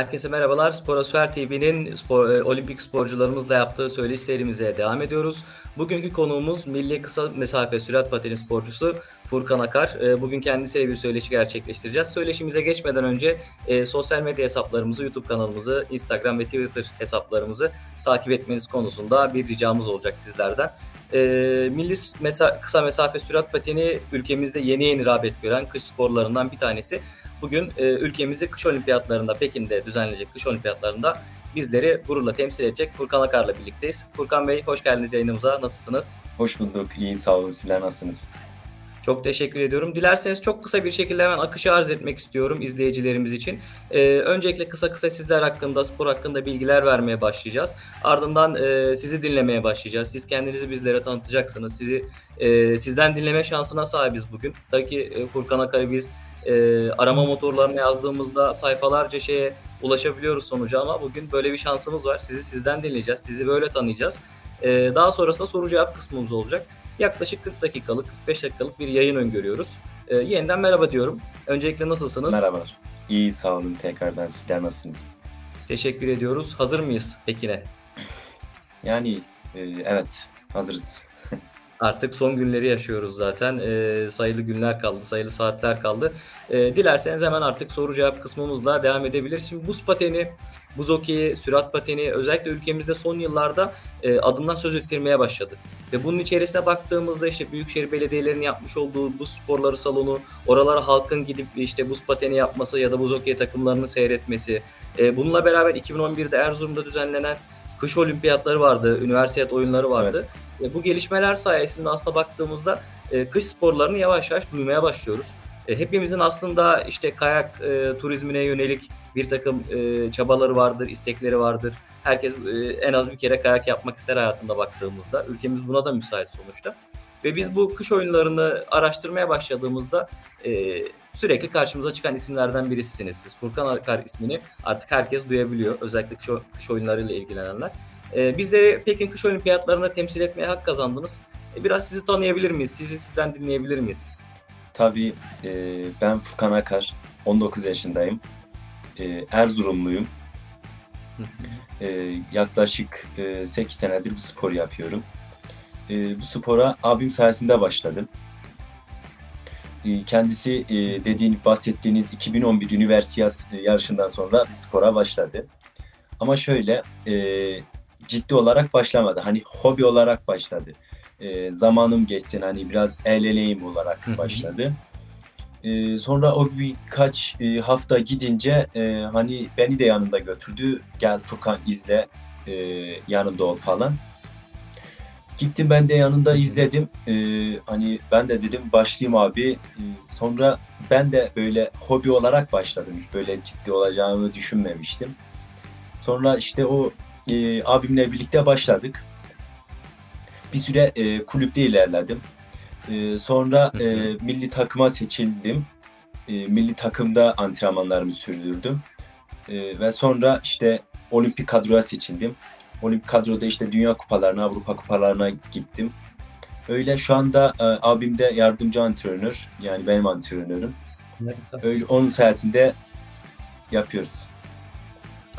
Herkese merhabalar. Sporosfer TV'nin spor, e, olimpik sporcularımızla yaptığı söyleşi serimize devam ediyoruz. Bugünkü konuğumuz milli kısa mesafe sürat pateni sporcusu Furkan Akar. E, bugün kendisiyle bir söyleşi gerçekleştireceğiz. Söyleşimize geçmeden önce e, sosyal medya hesaplarımızı, YouTube kanalımızı, Instagram ve Twitter hesaplarımızı takip etmeniz konusunda bir ricamız olacak sizlerden. E, milli mesa kısa mesafe sürat pateni ülkemizde yeni yeni rağbet gören kış sporlarından bir tanesi. Bugün e, ülkemizi kış olimpiyatlarında Pekin'de düzenlenecek kış olimpiyatlarında bizleri gururla temsil edecek Furkan Akar'la birlikteyiz. Furkan Bey hoş geldiniz yayınımıza. Nasılsınız? Hoş bulduk. İyi sağ olun. Sizler nasılsınız? Çok teşekkür ediyorum. Dilerseniz çok kısa bir şekilde hemen akışı arz etmek istiyorum izleyicilerimiz için. Ee, öncelikle kısa kısa sizler hakkında, spor hakkında bilgiler vermeye başlayacağız. Ardından e, sizi dinlemeye başlayacağız. Siz kendinizi bizlere tanıtacaksınız. Sizi e, sizden dinleme şansına sahibiz bugün. Tabii ki e, Furkan Akar'ı biz e, arama motorlarına yazdığımızda sayfalarca şeye ulaşabiliyoruz sonuca ama bugün böyle bir şansımız var. Sizi sizden dinleyeceğiz. Sizi böyle tanıyacağız. E, daha sonrasında soru cevap kısmımız olacak. Yaklaşık 40 dakikalık, 45 dakikalık bir yayın öngörüyoruz. E, yeniden merhaba diyorum. Öncelikle nasılsınız? Merhabalar. İyi sağ olun tekrardan. Sizler nasılsınız? Teşekkür ediyoruz. Hazır mıyız Pekin'e? Yani e, evet hazırız. Artık son günleri yaşıyoruz zaten. E, sayılı günler kaldı, sayılı saatler kaldı. E, dilerseniz hemen artık soru cevap kısmımızla devam edebiliriz. Şimdi buz pateni, buz hokeyi, sürat pateni özellikle ülkemizde son yıllarda e, adından söz ettirmeye başladı. Ve bunun içerisine baktığımızda işte Büyükşehir Belediyelerinin yapmış olduğu buz sporları salonu, oralara halkın gidip işte buz pateni yapması ya da buz hokeyi takımlarını seyretmesi. E, bununla beraber 2011'de Erzurum'da düzenlenen kış olimpiyatları vardı, üniversite oyunları vardı. Evet. E, bu gelişmeler sayesinde aslında baktığımızda e, kış sporlarını yavaş yavaş duymaya başlıyoruz. E, hepimizin aslında işte kayak e, turizmine yönelik bir takım e, çabaları vardır, istekleri vardır. Herkes e, en az bir kere kayak yapmak ister hayatında baktığımızda. Ülkemiz buna da müsait sonuçta. Ve biz bu kış oyunlarını araştırmaya başladığımızda e, sürekli karşımıza çıkan isimlerden birisiniz siz. Furkan Akar ismini artık herkes duyabiliyor. Özellikle kış, kış oyunlarıyla ilgilenenler. E, biz de Pekin Kış Olimpiyatlarını temsil etmeye hak kazandınız. E, biraz sizi tanıyabilir miyiz? Sizi sizden dinleyebilir miyiz? Tabii e, ben Furkan Akar, 19 yaşındayım. E, Erzurumluyum. e, yaklaşık e, 8 senedir bu spor yapıyorum. E, bu spora abim sayesinde başladım. E, kendisi e, dediğin bahsettiğiniz 2011 Üniversiyat e, yarışından sonra bu spora başladı. Ama şöyle e, ciddi olarak başlamadı. Hani hobi olarak başladı. E, zamanım geçsin hani biraz el eleyim olarak başladı. E, sonra o birkaç e, hafta gidince e, hani beni de yanında götürdü. Gel Furkan izle e, yanında ol falan. Gittim ben de yanında izledim. E, hani ben de dedim başlayayım abi. E, sonra ben de böyle hobi olarak başladım. Böyle ciddi olacağını düşünmemiştim. Sonra işte o e, abimle birlikte başladık. Bir süre e, kulüpte ilerledim. E, sonra e, milli takıma seçildim. E, milli takımda antrenmanlarımı sürdürdüm. E, ve sonra işte olimpik kadroya seçildim. Olimpik kadroda işte dünya kupalarına, Avrupa kupalarına gittim. Öyle şu anda e, abim de yardımcı antrenör. Yani benim antrenörüm. Öyle onun sayesinde yapıyoruz.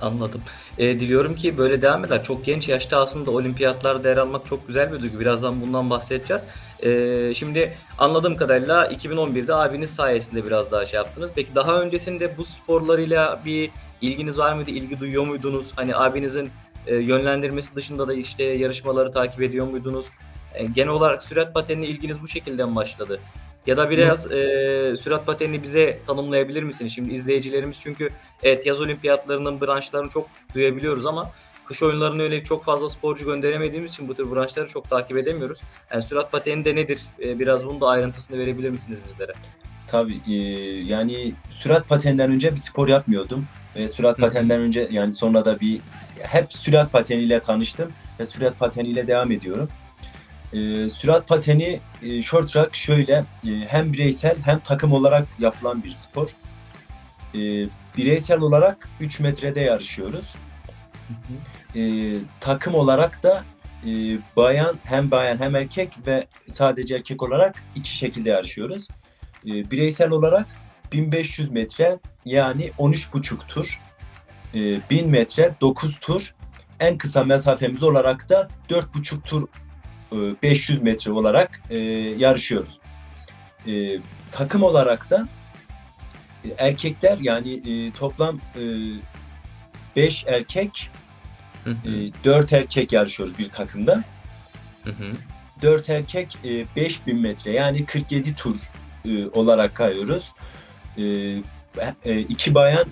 Anladım. E, diliyorum ki böyle devam eder. Çok genç yaşta aslında olimpiyatlarda yer almak çok güzel bir duygu. Birazdan bundan bahsedeceğiz. E, şimdi anladığım kadarıyla 2011'de abiniz sayesinde biraz daha şey yaptınız. Peki daha öncesinde bu sporlarıyla bir ilginiz var mıydı? İlgi duyuyor muydunuz? Hani abinizin e, yönlendirmesi dışında da işte yarışmaları takip ediyor muydunuz? E, genel olarak sürat patenine ilginiz bu şekilde mi başladı? Ya da biraz e, sürat patenini bize tanımlayabilir misin? Şimdi izleyicilerimiz çünkü evet yaz olimpiyatlarının branşlarını çok duyabiliyoruz ama kış oyunlarına yönelik çok fazla sporcu gönderemediğimiz için bu tür branşları çok takip edemiyoruz. Yani sürat pateni de nedir? E, biraz bunun da ayrıntısını verebilir misiniz bizlere? Tabii e, yani sürat pateninden önce bir spor yapmıyordum. Ve sürat pateninden önce yani sonra da bir hep sürat pateniyle tanıştım ve sürat pateniyle devam ediyorum. E, sürat pateni, e, short track şöyle e, hem bireysel hem takım olarak yapılan bir spor. E, bireysel olarak 3 metrede yarışıyoruz. E, takım olarak da e, bayan hem bayan hem erkek ve sadece erkek olarak iki şekilde yarışıyoruz. E, bireysel olarak 1500 metre yani 13,5 tur. e, 1000 metre 9 tur. En kısa mesafemiz olarak da 4,5 tur 500 metre olarak e, yarışıyoruz. E, takım olarak da e, erkekler yani e, toplam 5 erkek e, 4 erkek yarışıyoruz bir takımda. 4 erkek e, 5000 metre yani 47 tur e, olarak kayıyoruz. E, e, iki bayan,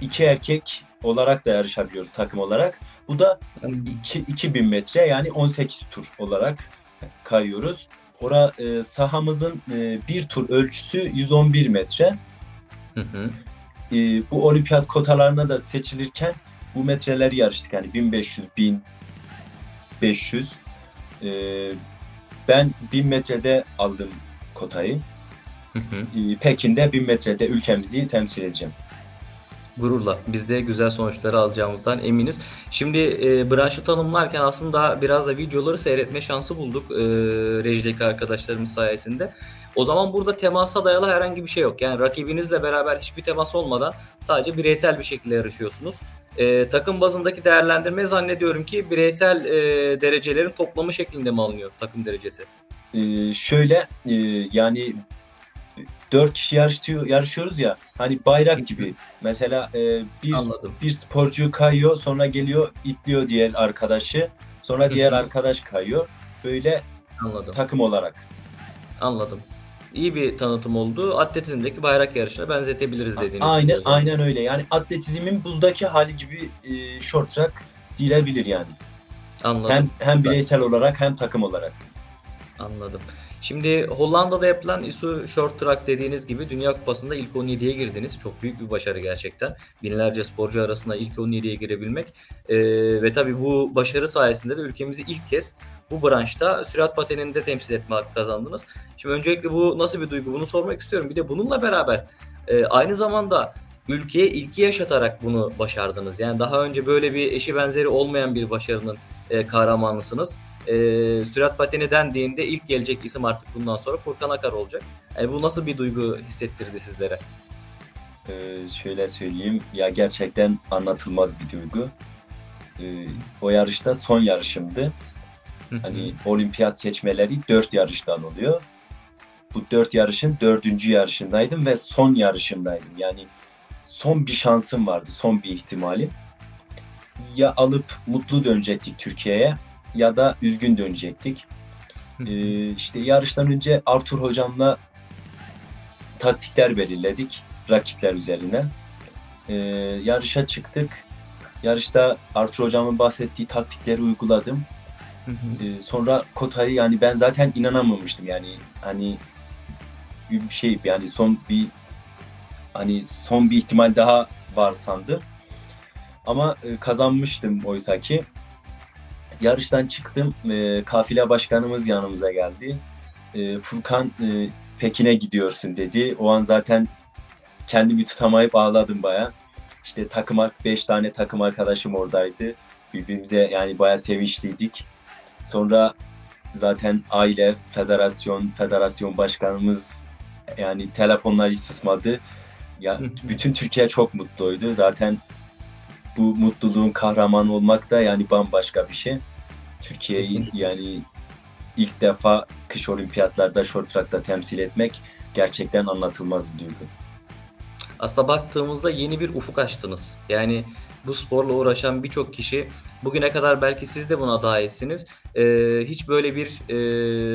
iki erkek olarak da yarışabiliyoruz takım olarak. Bu da iki- 2000 metre yani 18 tur olarak kayıyoruz. Ora e, sahamızın e, bir tur ölçüsü 111 metre. Hı hı. E, bu olimpiyat kotalarına da seçilirken bu metreleri yarıştık. Yani 1500, 1500. E, ben 1000 metrede aldım kotayı. Hı hı. E, Pekin'de 1000 metrede ülkemizi temsil edeceğim. Gururla. Biz de güzel sonuçları alacağımızdan eminiz. Şimdi e, branşı tanımlarken aslında biraz da videoları seyretme şansı bulduk e, rejideki arkadaşlarımız sayesinde. O zaman burada temasa dayalı herhangi bir şey yok. Yani rakibinizle beraber hiçbir temas olmadan sadece bireysel bir şekilde yarışıyorsunuz. E, takım bazındaki değerlendirme zannediyorum ki bireysel e, derecelerin toplamı şeklinde mi alınıyor takım derecesi? Ee, şöyle e, yani dört kişi yarışıyor, yarışıyoruz ya hani bayrak gibi. Mesela e, bir Anladım. bir sporcu kayıyor sonra geliyor itliyor diğer arkadaşı. Sonra diğer arkadaş kayıyor. Böyle Anladım. takım olarak. Anladım. İyi bir tanıtım oldu. Atletizmdeki bayrak yarışına benzetebiliriz dediğiniz gibi Aynen o zaman. aynen öyle. Yani atletizmin buzdaki hali gibi e, short track diyebilir yani. Anladım. Hem hem Süper. bireysel olarak hem takım olarak. Anladım. Şimdi Hollanda'da yapılan ISU Short Track dediğiniz gibi Dünya Kupası'nda ilk 17'ye girdiniz. Çok büyük bir başarı gerçekten. Binlerce sporcu arasında ilk 17'ye girebilmek. Ee, ve tabii bu başarı sayesinde de ülkemizi ilk kez bu branşta sürat pateninde temsil etme hakkı kazandınız. Şimdi öncelikle bu nasıl bir duygu bunu sormak istiyorum. Bir de bununla beraber e, aynı zamanda ülkeye ilki yaşatarak bunu başardınız. Yani daha önce böyle bir eşi benzeri olmayan bir başarının e, kahramanısınız e, sürat pateni dendiğinde ilk gelecek isim artık bundan sonra Furkan Akar olacak. Yani bu nasıl bir duygu hissettirdi sizlere? Ee, şöyle söyleyeyim ya gerçekten anlatılmaz bir duygu. Ee, o yarışta son yarışımdı. Hani olimpiyat seçmeleri dört yarıştan oluyor. Bu dört yarışın dördüncü yarışındaydım ve son yarışımdaydım. Yani son bir şansım vardı, son bir ihtimalim. Ya alıp mutlu dönecektik Türkiye'ye ya da üzgün dönecektik. Ee, işte yarıştan önce Artur hocamla taktikler belirledik rakipler üzerine. Ee, yarışa çıktık. Yarışta Artur hocamın bahsettiği taktikleri uyguladım. Ee, sonra kotayı yani ben zaten inanamamıştım yani hani bir şey yani son bir hani son bir ihtimal daha var sandım. Ama e, kazanmıştım oysa ki. Yarıştan çıktım. E, kafile başkanımız yanımıza geldi. E, Furkan e, Pekin'e gidiyorsun dedi. O an zaten kendimi tutamayıp ağladım baya. İşte takım 5 tane takım arkadaşım oradaydı. Birbirimize yani baya sevinçliydik. Sonra zaten aile, federasyon, federasyon başkanımız yani telefonlar hiç susmadı. Ya bütün Türkiye çok mutluydu. Zaten bu mutluluğun kahramanı olmak da yani bambaşka bir şey. Türkiye'yi yani ilk defa kış olimpiyatlarda short track'ta temsil etmek gerçekten anlatılmaz bir duygu. Aslında baktığımızda yeni bir ufuk açtınız. Yani bu sporla uğraşan birçok kişi bugüne kadar belki siz de buna dahilsiniz. Ee, hiç böyle bir e,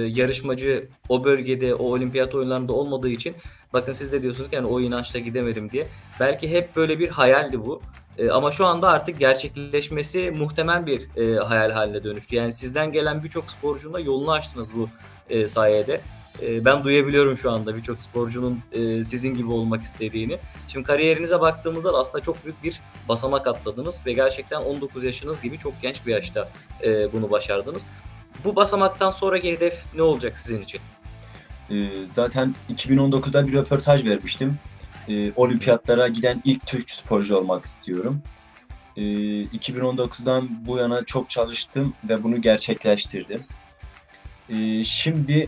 yarışmacı o bölgede o olimpiyat oyunlarında olmadığı için bakın siz de diyorsunuz ki yani o inançla gidemedim diye. Belki hep böyle bir hayaldi bu. Ee, ama şu anda artık gerçekleşmesi muhtemel bir e, hayal haline dönüştü. Yani sizden gelen birçok sporcunun da yolunu açtınız bu e, sayede. E, ben duyabiliyorum şu anda birçok sporcunun e, sizin gibi olmak istediğini. Şimdi kariyerinize baktığımızda da aslında çok büyük bir basamak atladınız ve gerçekten 19 yaşınız gibi çok genç bir yaşta e, bunu başardınız. Bu basamaktan sonraki hedef ne olacak sizin için? Ee, zaten 2019'da bir röportaj vermiştim. Ee, olimpiyatlara giden ilk Türk sporcu olmak istiyorum. Ee, 2019'dan bu yana çok çalıştım ve bunu gerçekleştirdim. Ee, şimdi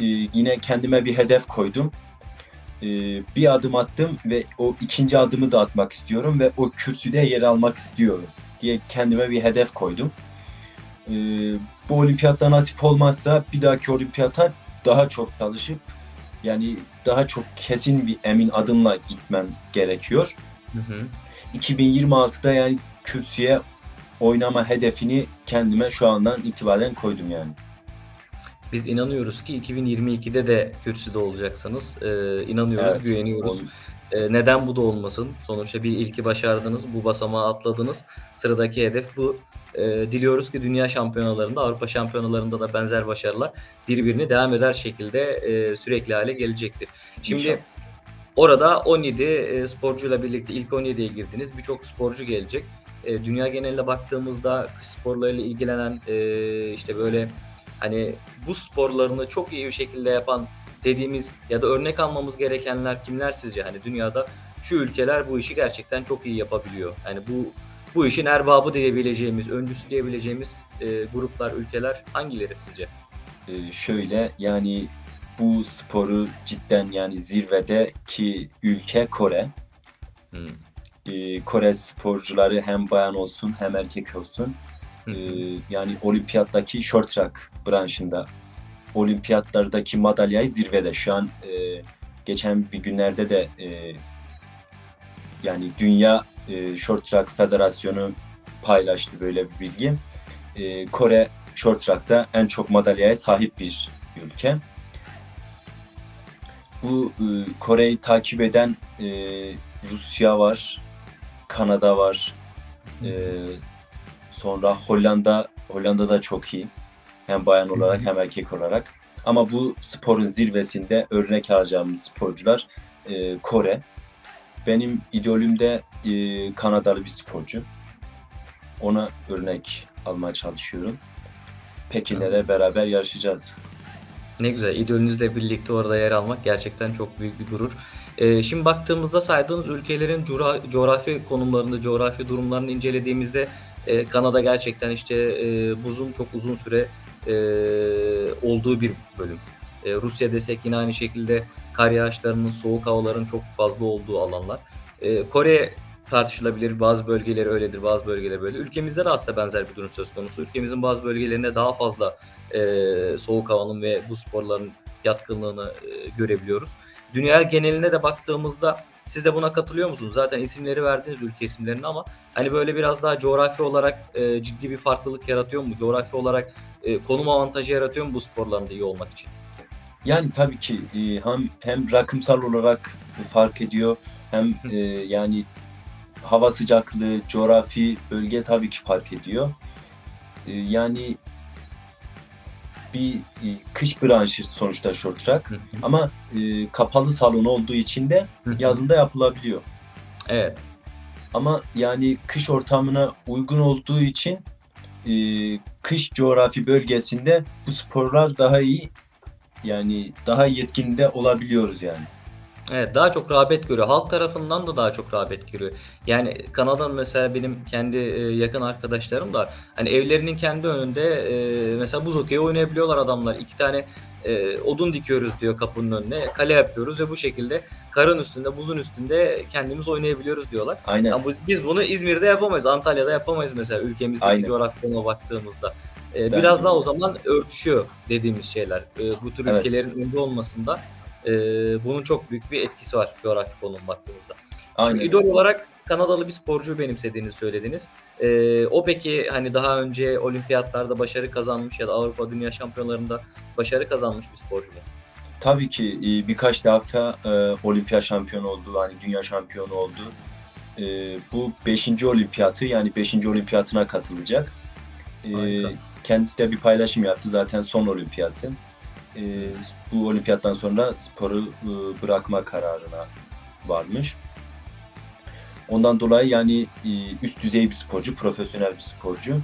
e, yine kendime bir hedef koydum. e, bir adım attım ve o ikinci adımı da atmak istiyorum ve o kürsüde yer almak istiyorum diye kendime bir hedef koydum. E, bu olimpiyatta nasip olmazsa bir dahaki olimpiyata daha çok çalışıp yani daha çok kesin bir emin adımla gitmem gerekiyor. Hı hı. 2026'da yani kürsüye oynama hedefini kendime şu andan itibaren koydum yani. Biz inanıyoruz ki 2022'de de kürsüde olacaksınız. Ee, inanıyoruz, Evet, güveniyoruz. onu- Ee, neden bu da olmasın? Sonuçta bir ilki başardınız, bu basamağı atladınız. Sıradaki hedef bu. Ee, diliyoruz ki dünya şampiyonalarında, Avrupa şampiyonalarında da benzer başarılar birbirini devam eder şekilde e, sürekli hale gelecektir. Şimdi İnşallah. orada 17 e, sporcuyla birlikte ilk 17'ye girdiniz. Birçok sporcu gelecek. E, dünya geneline baktığımızda kış sporlarıyla ilgilenen e, işte böyle hani bu sporlarını çok iyi bir şekilde yapan dediğimiz ya da örnek almamız gerekenler kimler sizce? Hani dünyada şu ülkeler bu işi gerçekten çok iyi yapabiliyor. Yani bu bu işin erbabı diyebileceğimiz, öncüsü diyebileceğimiz e, gruplar, ülkeler hangileri sizce? Ee, şöyle yani bu sporu cidden yani zirvedeki ülke Kore. Hmm. Ee, Kore sporcuları hem bayan olsun hem erkek olsun. Ee, yani olimpiyattaki short track branşında olimpiyatlardaki madalyayı zirvede. Şu an e, geçen bir günlerde de e, yani Dünya e, Short Track Federasyonu paylaştı böyle bir bilgi. E, Kore Short Track'ta en çok madalyaya sahip bir ülke. Bu e, Kore'yi takip eden e, Rusya var, Kanada var, e, sonra Hollanda, Hollanda da çok iyi. Hem bayan olarak hem erkek olarak. Ama bu sporun zirvesinde örnek alacağımız sporcular e, Kore. Benim idolüm de e, Kanadalı bir sporcu. Ona örnek almaya çalışıyorum. Pekin'de de beraber yarışacağız. Ne güzel. İdolünüzle birlikte orada yer almak gerçekten çok büyük bir gurur. Ee, şimdi baktığımızda saydığınız ülkelerin cura- coğrafi konumlarını, coğrafi durumlarını incelediğimizde e, Kanada gerçekten işte e, buzun çok uzun süre e, olduğu bir bölüm. E, Rusya desek yine aynı şekilde kar yağışlarının, soğuk havaların çok fazla olduğu alanlar. E, Kore tartışılabilir. Bazı bölgeleri öyledir, bazı bölgeleri böyle. Ülkemizde de aslında benzer bir durum söz konusu. Ülkemizin bazı bölgelerinde daha fazla e, soğuk havanın ve bu sporların yatkınlığını e, görebiliyoruz. Dünya geneline de baktığımızda siz de buna katılıyor musunuz? Zaten isimleri verdiniz ülke isimlerini ama hani böyle biraz daha coğrafi olarak e, ciddi bir farklılık yaratıyor mu? Coğrafi olarak e, konum avantajı yaratıyor mu bu sporlarında iyi olmak için? Yani tabii ki e, hem hem rakımsal olarak fark ediyor hem e, yani hava sıcaklığı, coğrafi bölge tabii ki fark ediyor. E, yani bir e, kış branşı sonuçta short track ama e, kapalı salon olduğu için de yazında yapılabiliyor. Evet. Ama yani kış ortamına uygun olduğu için e, kış coğrafi bölgesinde bu sporlar daha iyi yani daha yetkinde olabiliyoruz yani. Evet daha çok rağbet görüyor. Halk tarafından da daha çok rağbet görüyor. Yani Kanada'nın mesela benim kendi e, yakın arkadaşlarım da hani evlerinin kendi önünde e, mesela buz hokeyi oynayabiliyorlar adamlar. İki tane e, odun dikiyoruz diyor kapının önüne. Kale yapıyoruz ve bu şekilde karın üstünde, buzun üstünde kendimiz oynayabiliyoruz diyorlar. Aynen. Bu- biz bunu İzmir'de yapamayız, Antalya'da yapamayız mesela ülkemizdeki Aynen. coğrafi konuma baktığımızda. E, Ben- biraz daha o zaman örtüşüyor dediğimiz şeyler. E, bu tür Evet. ülkelerin önde olmasında e, bunun çok büyük bir etkisi var coğrafi konum baktığımızda. Aynen. Şimdi idol olarak Kanadalı bir sporcu benimsediğinizi söylediniz. E, o peki hani daha önce olimpiyatlarda başarı kazanmış ya da Avrupa Dünya Şampiyonlarında başarı kazanmış bir sporcu mu? Tabii ki e, birkaç defa e, olimpiyat şampiyonu oldu, hani dünya şampiyonu oldu. E, bu 5. olimpiyatı yani 5. olimpiyatına katılacak. E, kendisi de bir paylaşım yaptı zaten son olimpiyatı. E, bu olimpiyattan sonra sporu e, bırakma kararına varmış. Ondan dolayı yani e, üst düzey bir sporcu, profesyonel bir sporcu.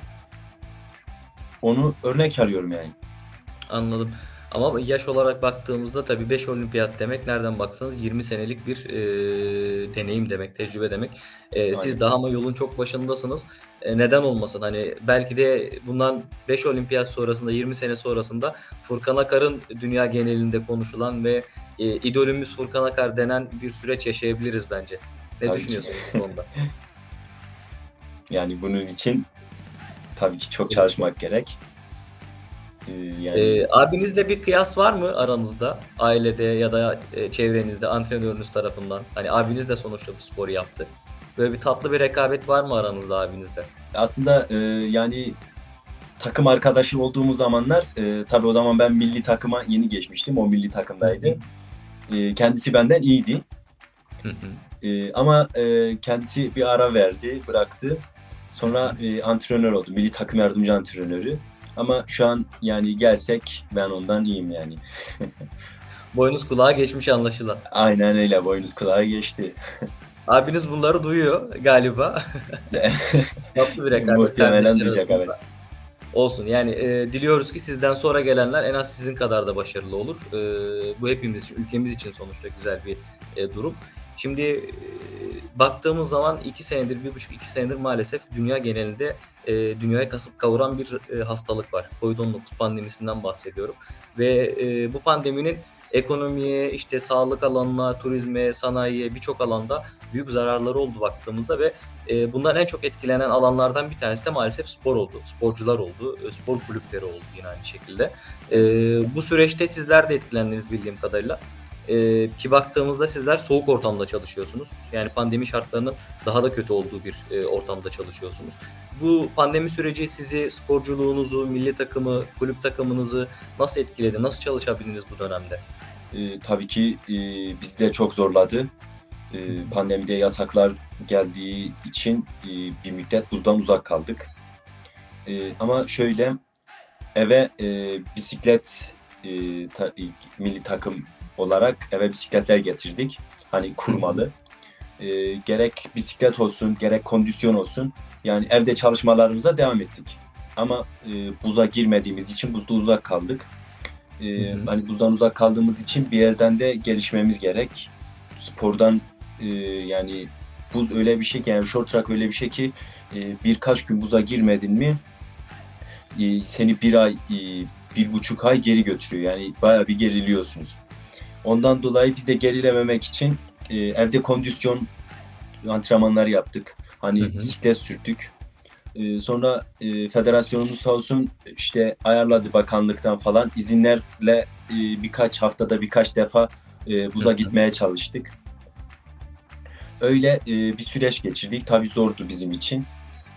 Onu örnek arıyorum yani. Anladım. Ama yaş olarak baktığımızda tabii 5 olimpiyat demek nereden baksanız 20 senelik bir, eee, deneyim demek, tecrübe demek. Eee, siz daha ama yolun çok başındasınız. Eee, neden olmasın? Hani belki de bundan 5 olimpiyat sonrasında, 20 sene sonrasında Furkan Akar'ın dünya genelinde konuşulan ve, eee, idolümüz Furkan Akar denen bir süreç yaşayabiliriz bence. Ne Tabii düşünüyorsunuz bu konuda? Yani bunun için tabii ki çok çalışmak gerek. Eee, yani Eee, abinizle bir kıyas var mı aranızda? Ailede ya da, eee, çevrenizde, antrenörünüz tarafından? Hani abiniz de sonuçta bu sporu yaptı. Böyle bir tatlı bir rekabet var mı aranızda abinizle? aslında eee, yani takım arkadaşı olduğumuz zamanlar eee, tabii o zaman ben milli takıma yeni geçmiştim. O milli takımdaydı. Eee, kendisi benden iyiydi. Hı hı. Eee, ama eee, kendisi bir ara verdi, bıraktı. Sonra eee, antrenör oldu. Milli takım yardımcı antrenörü. Ama şu an yani gelsek ben ondan iyiyim yani. Boynuz kulağa geçmiş anlaşılan. Aynen öyle. Boynuz kulağa geçti. Abiniz bunları duyuyor galiba. Tatlı bir rekabet Muhtemelen duyacak, arasında. Olsun yani, eee, diliyoruz ki sizden sonra gelenler en az sizin kadar da başarılı olur. Eee, bu hepimiz için, ülkemiz için sonuçta güzel bir, eee, durum. Şimdi, eee, baktığımız zaman 2 senedir, 1,5-2 senedir maalesef dünya genelinde, eee, dünyayı kasıp kavuran bir, eee, hastalık var. COVID-19 pandemisinden bahsediyorum ve, eee, bu pandeminin ekonomiye, işte sağlık alanına, turizme, sanayiye birçok alanda büyük zararları oldu baktığımızda ve, eee, bundan en çok etkilenen alanlardan bir tanesi de maalesef spor oldu. Sporcular oldu, eee, spor kulüpleri oldu yine aynı şekilde. Eee, bu süreçte sizler de etkilendiniz bildiğim kadarıyla. Eee, ki baktığımızda sizler soğuk ortamda çalışıyorsunuz. Yani pandemi şartlarının daha da kötü olduğu bir, eee, ortamda çalışıyorsunuz. Bu pandemi süreci sizi, sporculuğunuzu, milli takımı, kulüp takımınızı nasıl etkiledi? Nasıl çalışabildiniz bu dönemde? Eee, tabii ki, eee, bizi de çok zorladı. Hı. pandemide yasaklar geldiği için, eee, bir müddet buzdan uzak kaldık. Eee, ama şöyle, eve, eee, bisiklet, eee, ta ilk milli takım olarak eve bisikletler getirdik. Hani Hı hı. kurmalı. Eee, gerek bisiklet olsun, gerek kondisyon olsun, yani evde çalışmalarımıza devam ettik. Ama, eee, buza girmediğimiz için buzda uzak kaldık. Hı Eee, hı. hani buzdan uzak kaldığımız için bir yerden de gelişmemiz gerek. Spordan, eee, yani buz öyle bir şey ki, yani short track öyle bir şey ki, eee, birkaç gün buza girmedin mi, eee, seni 1 ay, eee, 1,5 ay geri götürüyor. Yani bayağı bir geriliyorsunuz. Ondan dolayı biz de gerilememek için, eee, evde kondisyon antrenmanları yaptık. Hı Hani hı. bisiklet sürdük. Eee, sonra, eee, federasyonumuz sağ olsun, işte ayarladı bakanlıktan falan izinlerle, eee, birkaç haftada birkaç defa, Hı buza hı. gitmeye çalıştık. Öyle, eee, bir süreç geçirdik. Tabii zordu bizim için.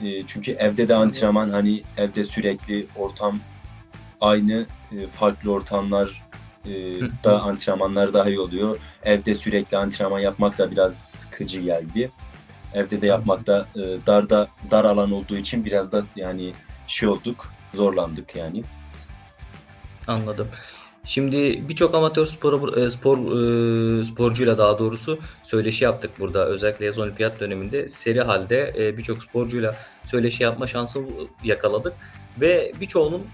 Eee, çünkü evde de antrenman, hani evde sürekli ortam aynı, eee, farklı ortamlar, Hı da antrenmanlar daha iyi oluyor. Evde sürekli antrenman yapmak da biraz sıkıcı geldi. Evde de Hı hı. yapmak da, dar alan olduğu için biraz da yani şey olduk, zorlandık yani. Anladım. Şimdi birçok amatör sporu eee, spor, eee, sporcuyla daha doğrusu söyleşi yaptık burada. Özellikle yaz olimpiyat döneminde seri hâlde, eee, birçok sporcuyla söyleşi yapma şansı, yakaladık ve birçoğunun,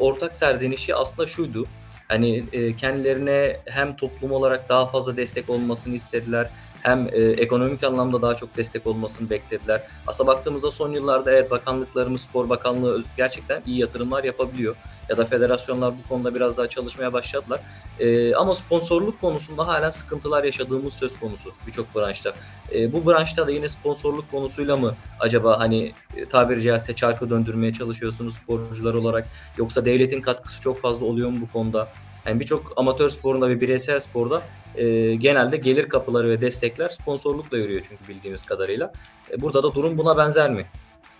ortak serzenişi aslında şuydu: Hani, kendilerine hem toplum olarak daha fazla destek olmasını istediler hem, eee, ekonomik anlamda daha çok destek olmasını beklediler. Aslında baktığımızda son yıllarda evet, bakanlıklarımız, Spor Bakanlığı gerçekten iyi yatırımlar yapabiliyor ya da federasyonlar bu konuda biraz daha çalışmaya başladılar. Eee, ama sponsorluk konusunda hâlen sıkıntılar yaşadığımız söz konusu birçok branşta. Eee, bu branşta da yine sponsorluk konusuyla mı acaba, hani, eee, tabiri caizse çarkı döndürmeye çalışıyorsunuz sporcular olarak yoksa devletin katkısı çok fazla oluyor mu bu konuda? Hani, birçok amatör sporunda ve bireysel sporda, eee, genelde gelir kapıları ve destekler sponsorlukla yürüyor çünkü bildiğimiz kadarıyla. Eee, burada da durum buna benzer mi?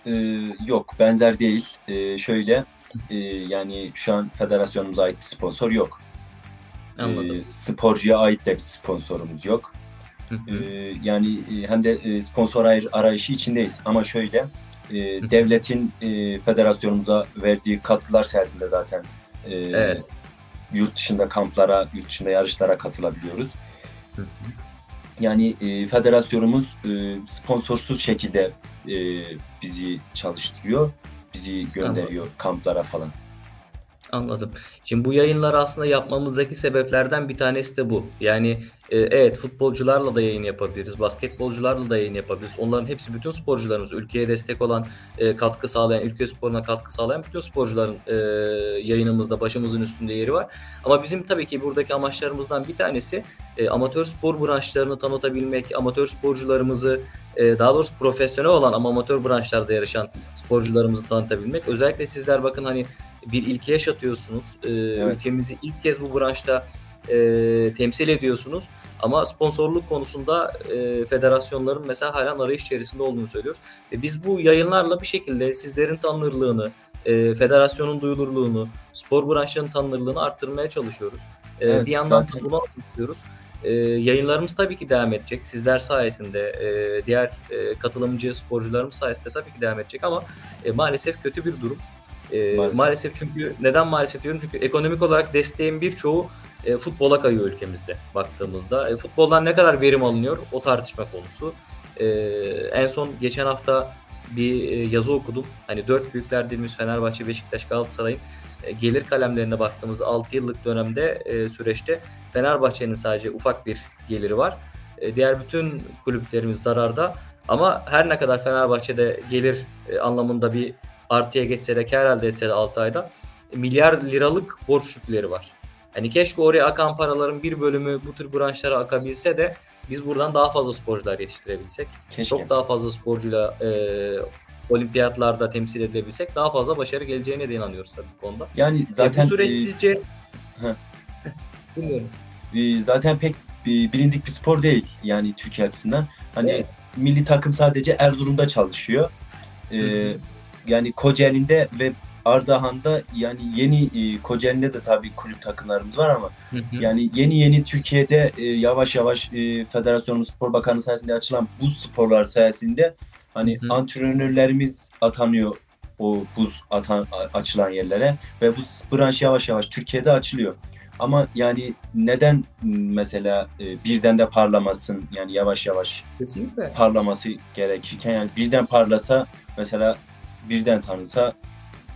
Eee, yok, benzer değil. Eee, şöyle, eee, yani şu an federasyonumuza ait bir sponsor yok. Anladım. Eee, sporcuya ait de bir sponsorumuz yok. Hı hı. Eee, yani, eee, hem de, eee, sponsor ayr arayışı içindeyiz ama şöyle, hı. devletin, eee, federasyonumuza verdiği katkılar sayesinde zaten, eee, Evet. Yurt dışında kamplara, yurt dışında yarışlara katılabiliyoruz. Hı hı. Yani, eee, federasyonumuz, eee, sponsorsuz şekilde, eee, bizi çalıştırıyor, bizi Anladım. gönderiyor kamplara falan. Anladım. Şimdi bu yayınları aslında yapmamızdaki sebeplerden bir tanesi de bu. Yani, eee, evet, futbolcularla da yayın yapabiliriz, basketbolcularla da yayın yapabiliriz. Onların hepsi bütün sporcularımız, ülkeye destek olan, eee, katkı sağlayan, ülke sporuna katkı sağlayan bütün sporcuların, eee, yayınımızda başımızın üstünde yeri var. Ama bizim tabii ki buradaki amaçlarımızdan bir tanesi, eee, amatör spor branşlarını tanıtabilmek, amatör sporcularımızı, eee, daha doğrusu profesyonel olan ama amatör branşlarda yarışan sporcularımızı tanıtabilmek. Özellikle sizler bakın, hani, bir ilki yaşatıyorsunuz. Eee, Evet. ülkemizi ilk kez bu branşta, eee, temsil ediyorsunuz ama sponsorluk konusunda, eee, federasyonların mesela hâlen arayış içerisinde olduğunu söylüyoruz. E, biz bu yayınlarla bir şekilde sizlerin tanınırlığını, eee, federasyonun duyulurluğunu, spor branşlarının tanınırlığını arttırmaya çalışıyoruz. Eee, Evet, bir yandan da zaten bunu amaçlıyoruz. Eee, yayınlarımız tabii ki devam edecek. Sizler sayesinde, eee, diğer, eee, katılımcı sporcularımız sayesinde tabii ki devam edecek ama, eee, maalesef kötü bir durum. Eee, Maalesef. maalesef çünkü neden maalesef diyorum? Çünkü ekonomik olarak desteğin birçoğu, eee, futbola kayıyor ülkemizde baktığımızda. E, futboldan ne kadar verim alınıyor o tartışma konusu. Eee, en son geçen hafta bir, eee, yazı okudum. Hani 4 büyükler dediğimiz Fenerbahçe, Beşiktaş, Galatasaray'ın, eee, gelir kalemlerine baktığımızda 6 yıllık dönemde, eee, süreçte Fenerbahçe'nin sadece ufak bir geliri var. Eee, diğer bütün kulüplerimiz zararda ama her ne kadar Fenerbahçe'de gelir, eee, anlamında bir artıya geçse de kâr elde etse de 6 ayda milyar liralık borç yükleri var. Hani keşke oraya akan paraların bir bölümü bu tür branşlara akabilse de biz buradan daha fazla sporcular yetiştirebilsek, Keşke. çok daha fazla sporcuyla, eee, olimpiyatlarda temsil edilebilsek daha fazla başarı geleceğine de inanıyoruz tabii bu konuda. Yani E, zaten, bu süreç eee sizce Heh. Dinliyorum. Eee, zaten pek, eee, bilindik bir spor değil yani Türkiye açısından. Hani Evet. millî takım sadece Erzurum'da çalışıyor. Hı hı. Yani Kocaeli'nde ve Ardahan'da yani yeni, eee, Kocaeli'nde de tabii kulüp takımlarımız var ama Hı hı. yani yeni yeni Türkiye'de, eee, yavaş yavaş, eee, federasyonumuz, spor bakanlığı sayesinde açılan buz sporlar sayesinde hani Hı hı. antrenörlerimiz atanıyor o buz atan açılan yerlere ve bu branş yavaş yavaş Türkiye'de açılıyor. Ama yani neden, mesela, eee, birden de parlamasın yani yavaş yavaş Kesinlikle. parlaması gerekirken yani birden parlasa mesela birden tanınsa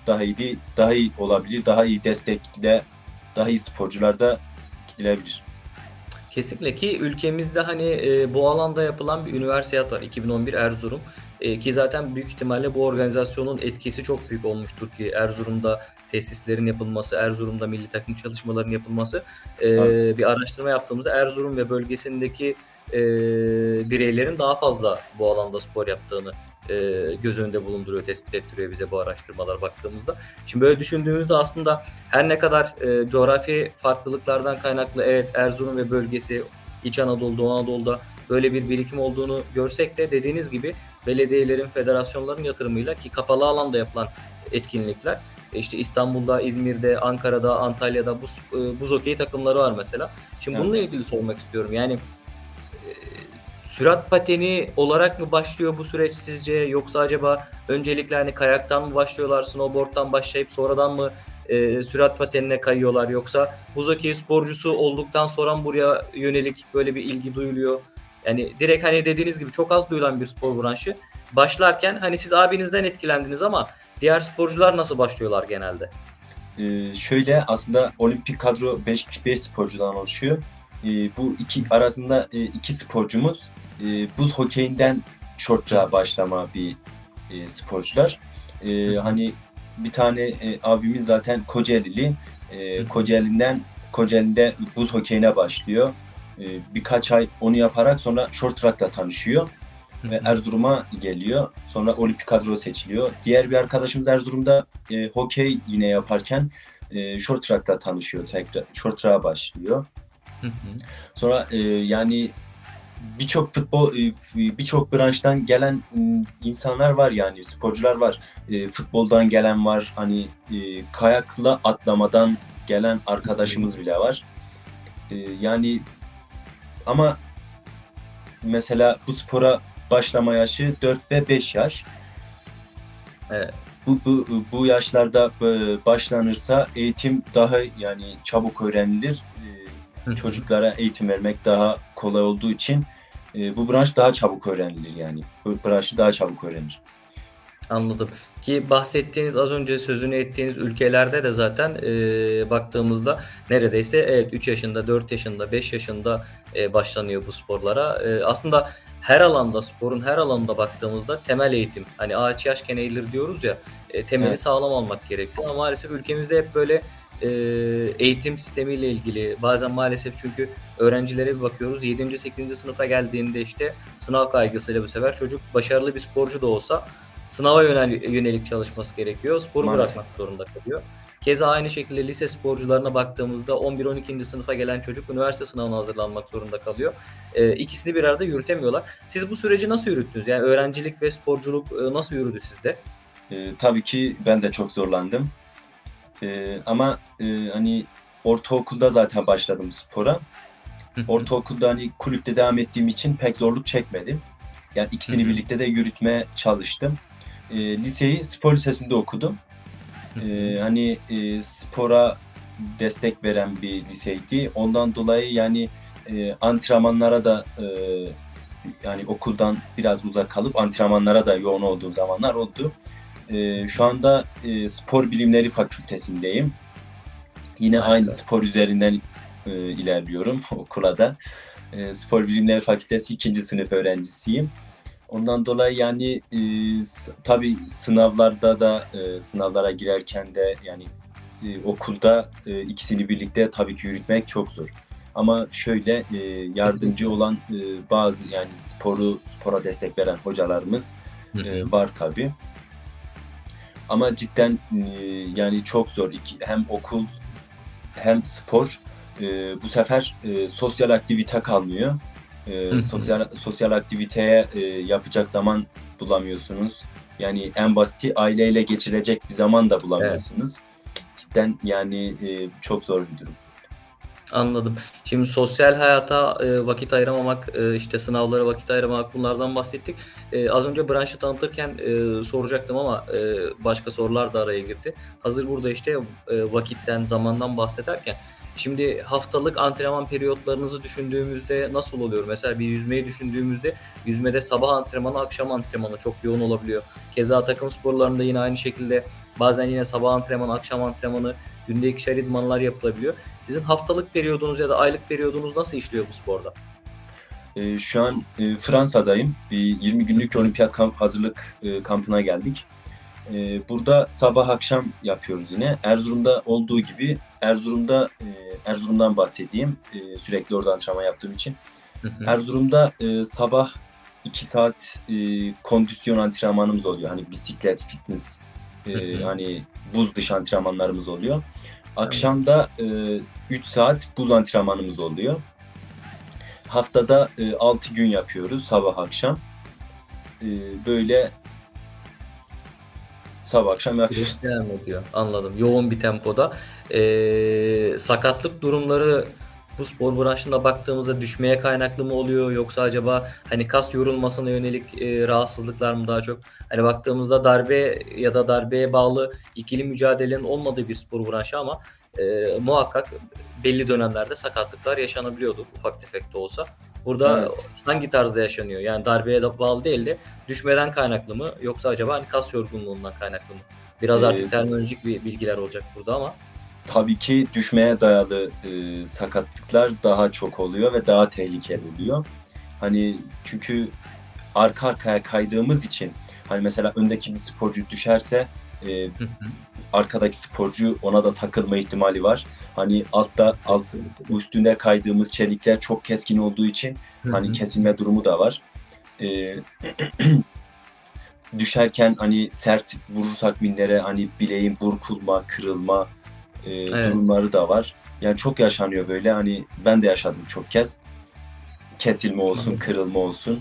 daha iyi değil daha iyi olabilir, daha iyi destekle daha iyi sporcularda gidilebilir. Kesinlikle ki ülkemizde, hani, eee, bu alanda yapılan bir üniversiyat var 2011 Erzurum. Eee, ki zaten büyük ihtimalle bu organizasyonun etkisi çok büyük olmuştur ki Erzurum'da tesislerin yapılması, Erzurum'da millî takım çalışmalarının yapılması. Tabii. bir araştırma yaptığımızda Erzurum ve bölgesindeki, eee, bireylerin daha fazla bu alanda spor yaptığını, eee, göz önünde bulunduruyor, tespit ettiriyor bize bu araştırmalar baktığımızda. Şimdi böyle düşündüğümüzde aslında her ne kadar, eee, coğrafi farklılıklardan kaynaklı evet Erzurum ve bölgesi, İç Anadolu, Doğu Anadolu'da böyle bir birikim olduğunu görsek de dediğiniz gibi belediyelerin, federasyonların yatırımıyla ki kapalı alanda yapılan etkinlikler, e, işte İstanbul'da, İzmir'de, Ankara'da, Antalya'da buz eee, buz hokeyi takımları var mesela. Şimdi Evet. bununla ilgili sormak istiyorum. Yani, sürat pateni olarak mı başlıyor bu süreç sizce yoksa acaba öncelikle, hani, kayaktan mı başlıyorlar, snowboard'dan başlayıp sonradan mı, eee, sürat patenine kayıyorlar yoksa buz hokeyi sporcusu olduktan sonra mı buraya yönelik böyle bir ilgi duyuluyor? Yani direkt, hani, dediğiniz gibi çok az duyulan bir spor branşı. Başlarken, hani, siz abinizden etkilendiniz ama diğer sporcular nasıl başlıyorlar genelde? Eee, şöyle aslında olimpik kadro 5 kişi 5 sporcudan oluşuyor. Eee, bu 2 arasında, eee, 2 sporcumuz, eee, buz hokeyinden short track'a başlama bir, eee, sporcular. Hı. hani bir tane, eee, abimiz zaten Kocaelili. Hı. Kocaeli'nden Kocaeli'nde buz hokeyine başlıyor. Eee, birkaç ay onu yaparak sonra short track'la tanışıyor ve. Erzurum'a geliyor. Sonra olimpik kadroya seçiliyor. Diğer bir arkadaşımız Erzurum'da, eee, hokey yine yaparken, eee, short track'la tanışıyor tekrar. Short track'a başlıyor. Hı hı. Sonra, eee, yani birçok futbol, f birçok branştan gelen, ımm, insanlar var yani sporcular var. Eee, futboldan gelen var, hani, eee, kayakla atlamadan gelen arkadaşımız bile var. Eee, yani ama mesela bu spora başlama yaşı 4 ve 5 yaş. Evet. Bu bu bu yaşlarda, eee, başlanırsa eğitim daha yani çabuk öğrenilir. Eee, Hı çocuklara eğitim vermek daha kolay olduğu için, eee, bu branş daha çabuk öğrenilir yani. Bu branşı daha çabuk öğrenir. Anladım. Ki bahsettiğiniz, az önce sözünü ettiğiniz ülkelerde de zaten, eee, baktığımızda neredeyse evet 3 yaşında, 4 yaşında, 5 yaşında, eee, başlanıyor bu sporlara. Eee, aslında her alanda, sporun her alanında baktığımızda temel eğitim, hani ağaç yaşken eğilir diyoruz ya, eee, temeli Evet. sağlam olmak gerekiyor ama maalesef ülkemizde hep böyle, eee, eğitim sistemiyle ilgili bazen maalesef çünkü öğrencilere bir bakıyoruz 7. 8. sınıfa geldiğinde işte sınav kaygısıyla bu sefer çocuk başarılı bir sporcu da olsa sınava yönel yönelik çalışması gerekiyor. Sporu Maalesef. bırakmak zorunda kalıyor. Keza aynı şekilde lise sporcularına baktığımızda 11-12. sınıfa gelen çocuk üniversite sınavına hazırlanmak zorunda kalıyor. Eee, ikisini bir arada yürütemiyorlar. Siz bu süreci nasıl yürüttünüz? Yani öğrencilik ve sporculuk, ııı, nasıl yürüdü sizde? Eee, tabii ki ben de çok zorlandım. Eee, ama, eee, hani ortaokulda zaten başladım spora. Ortaokulda, hani, kulüpte devam ettiğim için pek zorluk çekmedim. Yani ikisini birlikte de yürütmeye çalıştım. Eee, liseyi spor lisesinde okudum. Eee, hani, eee, spora destek veren bir liseydi. Ondan dolayı, yani, eee, antrenmanlara da, eee, yani okuldan biraz uzak kalıp antrenmanlara da yoğun olduğum zamanlar oldu. Eee, şu anda, eee, Spor Bilimleri Fakültesindeyim. Yine aynı Harika. spor üzerinden, eee, ilerliyorum okula da. Eee, Spor Bilimleri Fakültesi 2. sınıf öğrencisiyim. Ondan dolayı, yani, s tabii sınavlarda da, eee, sınavlara girerken de, yani, eee, okulda, eee, ikisini birlikte tabii ki yürütmek çok zor. Ama şöyle, eee, yardımcı Kesinlikle. olan, eee, bazı, yani, sporu spora destek veren hocalarımız, hı. var tabii. Ama cidden, eee, yani çok zor. İki hem okul hem spor. Eee, bu sefer, eee, sosyal aktivite kalmıyor. Hı. sosyal sosyal aktiviteye, eee, yapacak zaman bulamıyorsunuz. Yani en basiti aileyle geçirecek bir zaman da Evet. bulamıyorsunuz. Cidden, yani, eee, çok zor bir durum. Anladım. Şimdi sosyal hayata, eee, vakit ayıramamak, eee, işte sınavlara vakit ayıramamak bunlardan bahsettik. Eee, az önce branşı tanıtırken, eee, soracaktım ama, eee, başka sorular da araya girdi. Hazır burada işte, eee, vakitten, zamandan bahsederken şimdi haftalık antrenman periyotlarınızı düşündüğümüzde nasıl oluyor? Mesela bir yüzmeyi düşündüğümüzde yüzmede sabah antrenmanı, akşam antrenmanı çok yoğun olabiliyor. Keza takım sporlarında yine aynı şekilde bazen yine sabah antrenmanı, akşam antrenmanı, günde 2'şer idmanlar yapılabiliyor. Sizin haftalık periyodunuz ya da aylık periyodunuz nasıl işliyor bu sporda? Eee, şu an, eee, Fransa'dayım. Bir 20 günlük olimpiyat kamp hazırlık, eee, kampına geldik. Eee, burada sabah akşam yapıyoruz yine. Erzurum'da olduğu gibi Erzurum'da, eee, Erzurum'dan bahsedeyim, eee, sürekli orada antrenman yaptığım için. Hı hı. Erzurum'da, eee, sabah 2 saat, eee, kondisyon antrenmanımız oluyor. Hani bisiklet, fitness, Hı eee, hı. hani buz dışı antrenmanlarımız oluyor. Akşam da, eee, 3 saat buz antrenmanımız oluyor. Haftada, eee, 6 gün yapıyoruz sabah akşam. Eee, böyle sabah akşam yapıyoruz. Devam ediyor. Anladım. Yoğun bir tempoda. Eee, sakatlık durumları bu spor branşında baktığımızda düşmeye kaynaklı mı oluyor yoksa acaba, hani, kas yorulmasına yönelik, eee, rahatsızlıklar mı daha çok? Hani, baktığımızda darbe ya da darbeye bağlı ikili mücadelenin olmadığı bir spor branşı ama, eee, muhakkak belli dönemlerde sakatlıklar yaşanabiliyordur ufak tefek de olsa. Burada Evet. hangi tarzda yaşanıyor? Yani darbeye de bağlı değil de düşmeden kaynaklı mı yoksa acaba, hani, kas yorgunluğundan kaynaklı mı? Biraz Eee artık terminolojik bir bilgiler olacak burada ama. Tabii ki düşmeye dayalı, eee, sakatlıklar daha çok oluyor ve daha tehlikeli oluyor. Hani, çünkü arka arkaya kaydığımız için, hani, mesela öndeki bir sporcu düşerse, Hı hı. arkadaki sporcu ona da takılma ihtimali var. Hani, altta alt üstünde kaydığımız çelikler çok keskin olduğu için, Hı hani, kesilme durumu da var. Eee, düşerken, hani, sert vurursak mindere, hani, bileğin burkulma, kırılma, eee, Evet. durumları da var. Yani çok yaşanıyor böyle. Hani, ben de yaşadım çok kez. Kesilme olsun, kırılma olsun.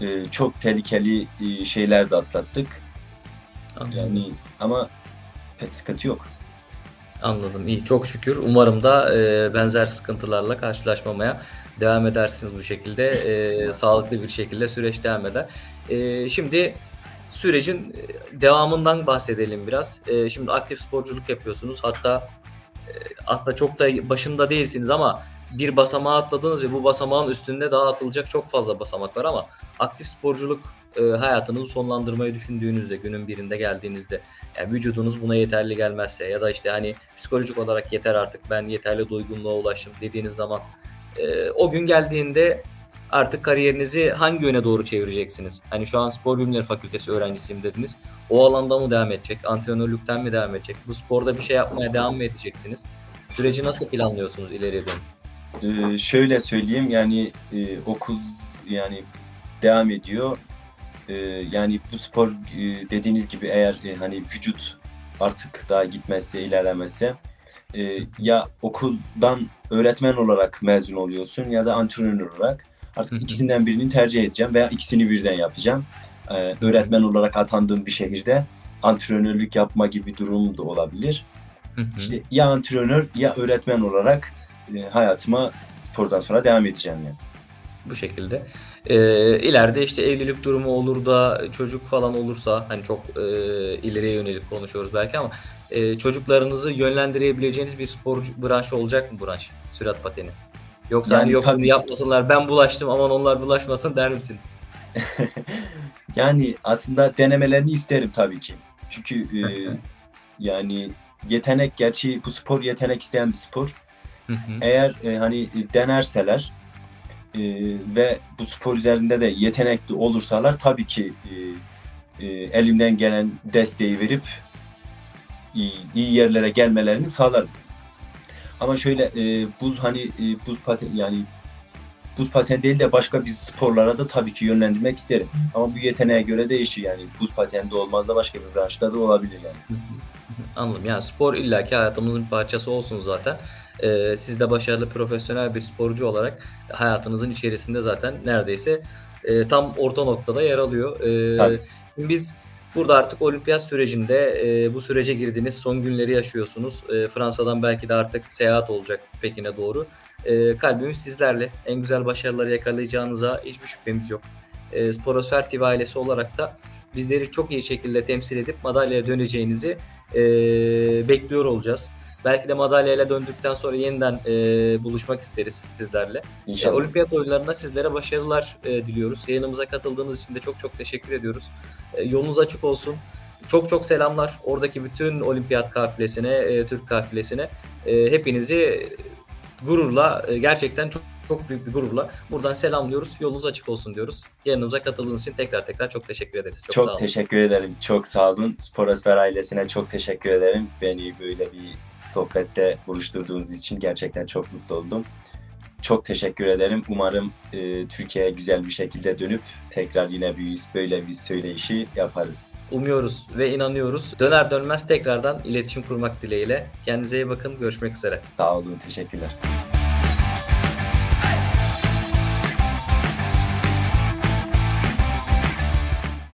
Eee, çok tehlikeli, iii, şeyler de atlattık. Anladım. Yani ama pek sıkıntı yok. Anladım, iyi. Çok şükür. Umarım da, eee, benzer sıkıntılarla karşılaşmamaya devam edersiniz bu şekilde. Evet. sağlıklı bir şekilde süreç devam eder. Eee, şimdi sürecin, eee, devamından bahsedelim biraz. Eee, şimdi aktif sporculuk yapıyorsunuz. Hatta, eee, aslında çok da başında değilsiniz ama bir basamağı atladınız ve bu basamağın üstünde daha atılacak çok fazla basamak var ama aktif sporculuk e, hayatınızı sonlandırmayı düşündüğünüzde günün birinde geldiğinizde yani vücudunuz buna yeterli gelmezse ya da işte hani psikolojik olarak yeter artık ben yeterli doygunluğa ulaştım dediğiniz zaman e, o gün geldiğinde artık kariyerinizi hangi yöne doğru çevireceksiniz? Hani şu an spor bilimleri fakültesi öğrencisiyim dediniz. O alanda mı devam edecek? Antrenörlükten mi devam edecek? Bu sporda bir şey yapmaya devam mı edeceksiniz? Süreci nasıl planlıyorsunuz ileriye dönük? Ee, şöyle söyleyeyim yani e, okul yani devam ediyor. Ee, yani bu spor e, dediğiniz gibi eğer e, hani vücut artık daha gitmezse ilerlemezse e, ya okuldan öğretmen olarak mezun oluyorsun ya da antrenör olarak artık ikisinden birini tercih edeceğim veya ikisini birden yapacağım. Ee, öğretmen olarak atandığım bir şehirde antrenörlük yapma gibi durum da olabilir. İşte ya antrenör ya öğretmen olarak e, hayatıma spordan sonra devam edeceğim yani. Bu şekilde. Ee, ileride işte evlilik durumu olur da çocuk falan olursa hani çok e, ileriye yönelik konuşuyoruz belki ama e, çocuklarınızı yönlendirebileceğiniz bir spor branşı olacak mı branş? Sürat pateni. Yoksa Yani hani yok tabii- yapmasınlar ben bulaştım aman onlar bulaşmasın der misiniz? yani aslında denemelerini isterim tabii ki. Çünkü e, yani yetenek gerçi bu spor yetenek isteyen bir spor. Hı hı. Eğer e, hani denerseler e, ve bu spor üzerinde de yetenekli olursalar tabii ki e, e, elimden gelen desteği verip iyi, iyi yerlere gelmelerini sağlarım. Ama şöyle e, buz hani e, buz paten yani buz paten değil de başka bir sporlara da tabii ki yönlendirmek isterim. Ama bu yeteneğe göre değişir yani buz patende olmaz da başka bir branşta da olabilir yani. Anladım. Yani spor illaki hayatımızın bir parçası olsun zaten. Ee, siz de başarılı profesyonel bir sporcu olarak hayatınızın içerisinde zaten neredeyse e, tam orta noktada yer alıyor. Ee, Tabii. biz burada artık olimpiyat sürecinde e, bu sürece girdiğiniz son günleri yaşıyorsunuz. E, Fransa'dan belki de artık seyahat olacak Pekin'e doğru. E, kalbimiz sizlerle. En güzel başarıları yakalayacağınıza hiçbir şüphemiz yok. E, Sporosfer TV ailesi olarak da bizleri çok iyi şekilde temsil edip madalyaya döneceğinizi e, bekliyor olacağız. Belki de madalyayla döndükten sonra yeniden e, buluşmak isteriz sizlerle. E, İnşallah. olimpiyat oyunlarında sizlere başarılar e, diliyoruz. Yayınımıza katıldığınız için de çok çok teşekkür ediyoruz. E, yolunuz açık olsun. Çok çok selamlar oradaki bütün olimpiyat kafilesine, e, Türk kafilesine. E, hepinizi gururla, e, gerçekten çok çok büyük bir gururla buradan selamlıyoruz. Yolunuz açık olsun diyoruz. Yayınımıza katıldığınız için tekrar tekrar çok teşekkür ederiz. Çok, Çok, sağ olun. teşekkür ederim. Çok sağ olun. Sporosfer ailesine çok teşekkür ederim. Beni böyle bir sohbette buluşturduğunuz için gerçekten çok mutlu oldum. Çok teşekkür ederim. Umarım e, Türkiye'ye güzel bir şekilde dönüp tekrar yine bir böyle bir söyleyişi yaparız. Umuyoruz ve inanıyoruz. Döner dönmez tekrardan iletişim kurmak dileğiyle. Kendinize iyi bakın. Görüşmek üzere. Sağ olun. Teşekkürler.